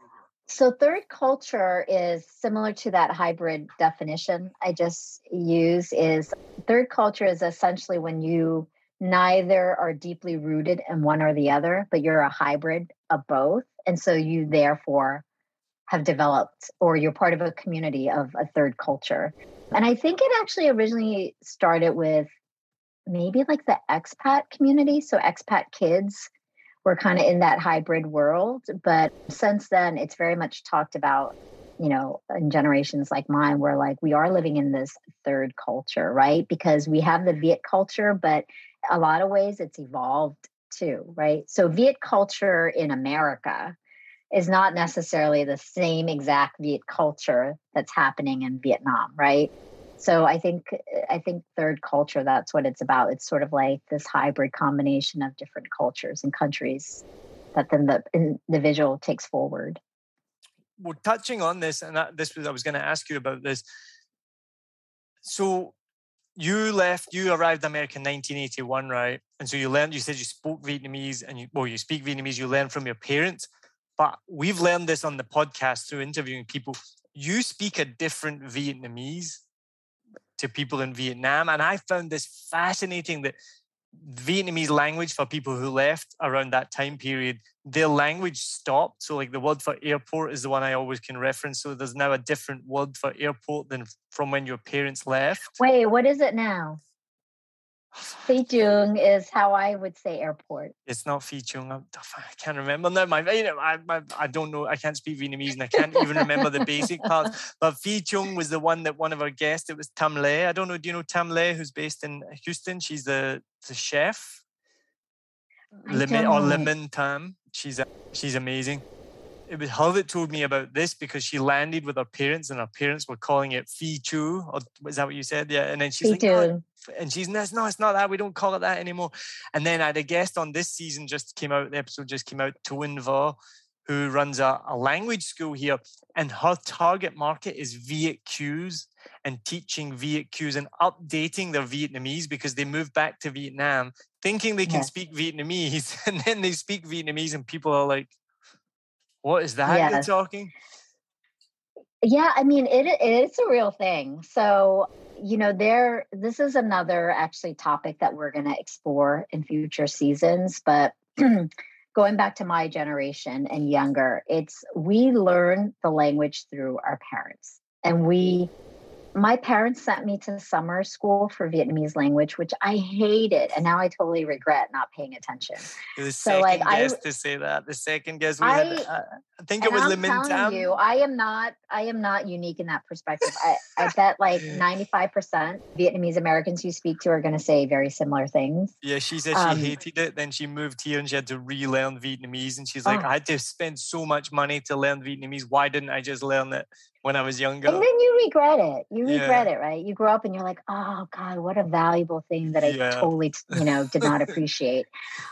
Speaker 2: So third culture is similar to that hybrid definition I just use. Is third culture is essentially when you neither are deeply rooted in one or the other, but you're a hybrid of both, and so you therefore have developed or you're part of a community of a third culture. And I think it actually originally started with maybe like the expat community. So expat kids were kind of in that hybrid world. But since then, it's very much talked about, you know, in generations like mine, where like we are living in this third culture, right? Because we have the Viet culture, but a lot of ways it's evolved too, right? So Viet culture in America is not necessarily the same exact Viet culture that's happening in Vietnam, right? So I think I think third culture that's what it's about. It's sort of like this hybrid combination of different cultures and countries that then the individual takes forward.
Speaker 1: Well, touching on this, and this was I was going to ask you about this. So you left, you arrived in America in 1981, right? And so you learned. You said you spoke Vietnamese, and you well, you speak Vietnamese. You learned from your parents. But we've learned this on the podcast through interviewing people. You speak a different Vietnamese to people in Vietnam. And I found this fascinating that Vietnamese language for people who left around that time period, their language stopped. So, like the word for airport is the one I always can reference. So, there's now a different word for airport than from when your parents left.
Speaker 2: Wait, what is it now? Phi Chung is how I would say airport.
Speaker 1: It's not Phi Chung. I can't remember now. My, you know, I, I, I don't know. I can't speak Vietnamese and I can't even remember the basic parts. But Phi Chung was the one that one of our guests. It was Tam Le. I don't know. Do you know Tam Le, who's based in Houston? She's the the chef. Lemon or Lemon Tam. She's she's amazing it was her that told me about this because she landed with her parents and her parents were calling it Fee Chu. Or is that what you said? Yeah. And then she's like, oh, no. And she's no, no, it's not that. We don't call it that anymore. And then I had a guest on this season just came out, the episode just came out, Toin Va, who runs a, a language school here. And her target market is Viet Kieus and teaching Viet Kieus and updating their Vietnamese because they moved back to Vietnam thinking they can speak Vietnamese. And then they speak Vietnamese and people are like, what is that yes. you're talking?
Speaker 2: Yeah, I mean it it's a real thing. So, you know, there this is another actually topic that we're going to explore in future seasons, but going back to my generation and younger, it's we learn the language through our parents. And we my parents sent me to summer school for Vietnamese language, which I hated, and now I totally regret not paying attention.
Speaker 1: The so, like, I to say that the second guess we I, had, uh, I think it was
Speaker 2: I'm telling you, I am not, I am not unique in that perspective. I, I bet like ninety five percent Vietnamese Americans you speak to are going to say very similar things.
Speaker 1: Yeah, she said um, she hated it. Then she moved here and she had to relearn Vietnamese, and she's like, oh. I had to spend so much money to learn Vietnamese. Why didn't I just learn it when I was younger.
Speaker 2: And then you regret it. You regret yeah. it, right? You grow up and you're like, oh God, what a valuable thing that I yeah. totally, you know, did not appreciate.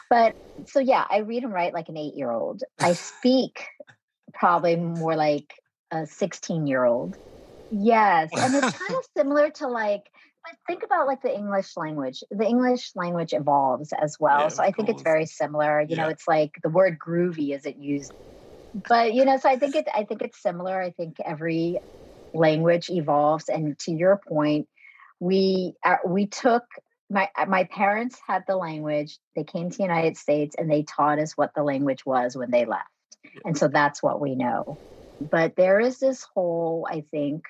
Speaker 2: but so yeah, I read and write like an eight year old. I speak probably more like a 16 year old. Yes. And it's kind of similar to like, think about like the English language. The English language evolves as well. Yeah, so I think it's very similar. You know, it's like the word groovy isn't used but you know, so I think it I think it's similar. I think every language evolves, and to your point, we uh, we took my uh, my parents had the language. They came to the United States and they taught us what the language was when they left, and so that's what we know. But there is this whole, I think,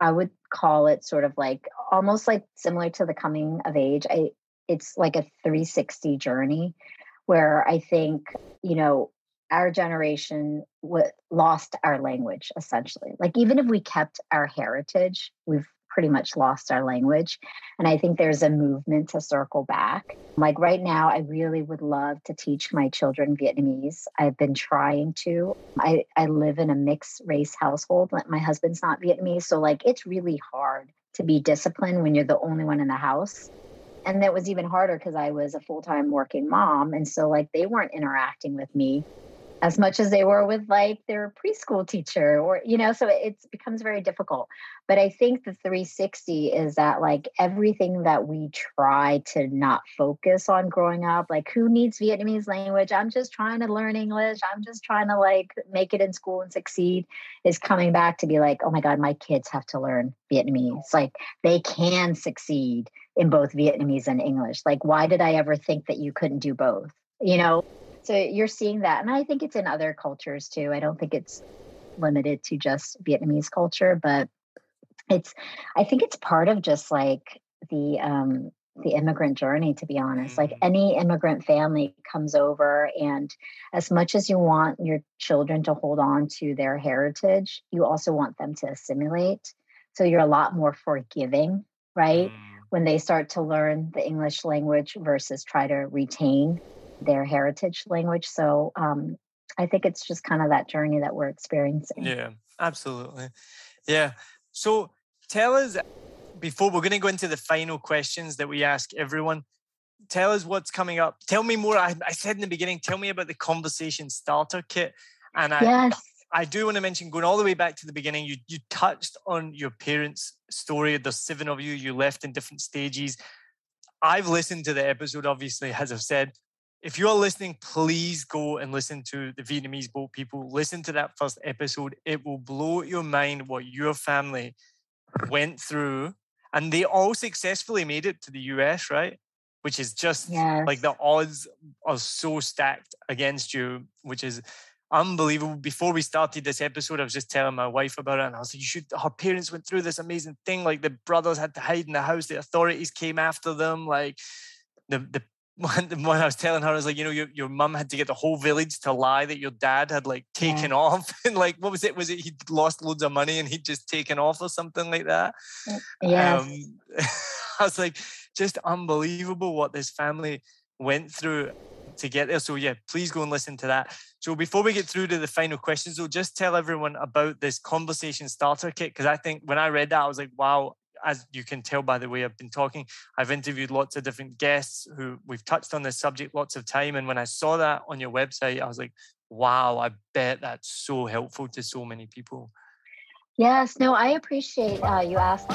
Speaker 2: I would call it sort of like almost like similar to the coming of age. I it's like a 360 journey where I think, you know, our generation w- lost our language essentially. Like even if we kept our heritage, we've pretty much lost our language. And I think there's a movement to circle back. Like right now, I really would love to teach my children Vietnamese. I've been trying to. I, I live in a mixed race household. My husband's not Vietnamese. So, like, it's really hard to be disciplined when you're the only one in the house. And that was even harder because I was a full time working mom. And so, like, they weren't interacting with me as much as they were with like their preschool teacher or you know so it becomes very difficult. But i think the 360 is that like everything that we try to not focus on growing up like who needs vietnamese language? I'm just trying to learn english. I'm just trying to like make it in school and succeed is coming back to be like oh my god my kids have to learn vietnamese. Like they can succeed in both vietnamese and english. Like why did i ever think that you couldn't do both you know so you're seeing that and i think it's in other cultures too i don't think it's limited to just vietnamese culture but it's i think it's part of just like the um the immigrant journey to be honest like mm-hmm. any immigrant family comes over and as much as you want your children to hold on to their heritage you also want them to assimilate so you're a lot more forgiving right mm. when they start to learn the english language versus try to retain their heritage language. So um, I think it's just kind of that journey that we're experiencing.
Speaker 1: Yeah, absolutely. Yeah. So tell us before we're going to go into the final questions that we ask everyone. Tell us what's coming up. Tell me more. I, I said in the beginning, tell me about the conversation starter kit. And I, yes. I do want to mention going all the way back to the beginning, you you touched on your parents' story. There's seven of you, you left in different stages. I've listened to the episode, obviously, as I've said, if you're listening, please go and listen to the Vietnamese boat people. Listen to that first episode. It will blow your mind what your family went through. And they all successfully made it to the US, right? Which is just yes. like the odds are so stacked against you, which is
Speaker 2: unbelievable. Before we started this episode, I was just telling my wife about it, and I was like, "You should." Her parents went through this amazing thing. Like the brothers had to hide in the house. The authorities came after them. Like the the one I was telling her I was like, you know, your, your mum had to get the whole village to lie that your dad had like taken yeah. off and like what was it? Was it he'd lost loads of money and he'd just taken off or something like that?
Speaker 3: Yeah. Um,
Speaker 2: I was like, just unbelievable what this family went through to get there. So yeah, please go and listen to that. So before we get through to the final questions, though, just tell everyone about this conversation starter kit because I think when I read that, I was like, wow. As you can tell by the way I've been talking, I've interviewed lots of different guests who we've touched on this subject lots of time. And when I saw that on your website, I was like, wow, I bet that's so helpful to so many people.
Speaker 3: Yes, no, I appreciate uh, you asked.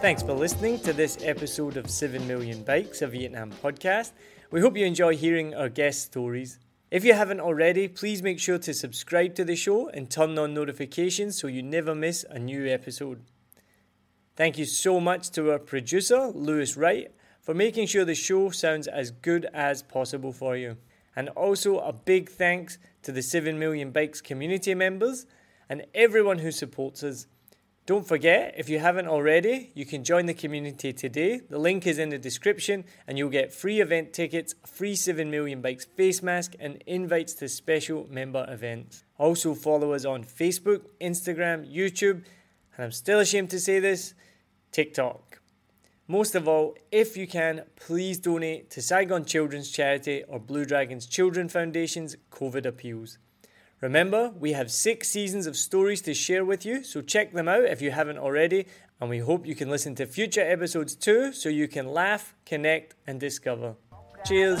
Speaker 1: Thanks for listening to this episode of 7 Million Bikes, a Vietnam podcast. We hope you enjoy hearing our guest stories. If you haven't already, please make sure to subscribe to the show and turn on notifications so you never miss a new episode. Thank you so much to our producer, Lewis Wright, for making sure the show sounds as good as possible for you. And also a big thanks to the 7 Million Bikes community members and everyone who supports us. Don't forget, if you haven't already, you can join the community today. The link is in the description, and you'll get free event tickets, free 7 Million Bikes face mask, and invites to special member events. Also, follow us on Facebook, Instagram, YouTube, and I'm still ashamed to say this TikTok. Most of all, if you can, please donate to Saigon Children's Charity or Blue Dragons Children Foundation's COVID appeals. Remember, we have six seasons of stories to share with you, so check them out if you haven't already, and we hope you can listen to future episodes too so you can laugh, connect, and discover. Cheers!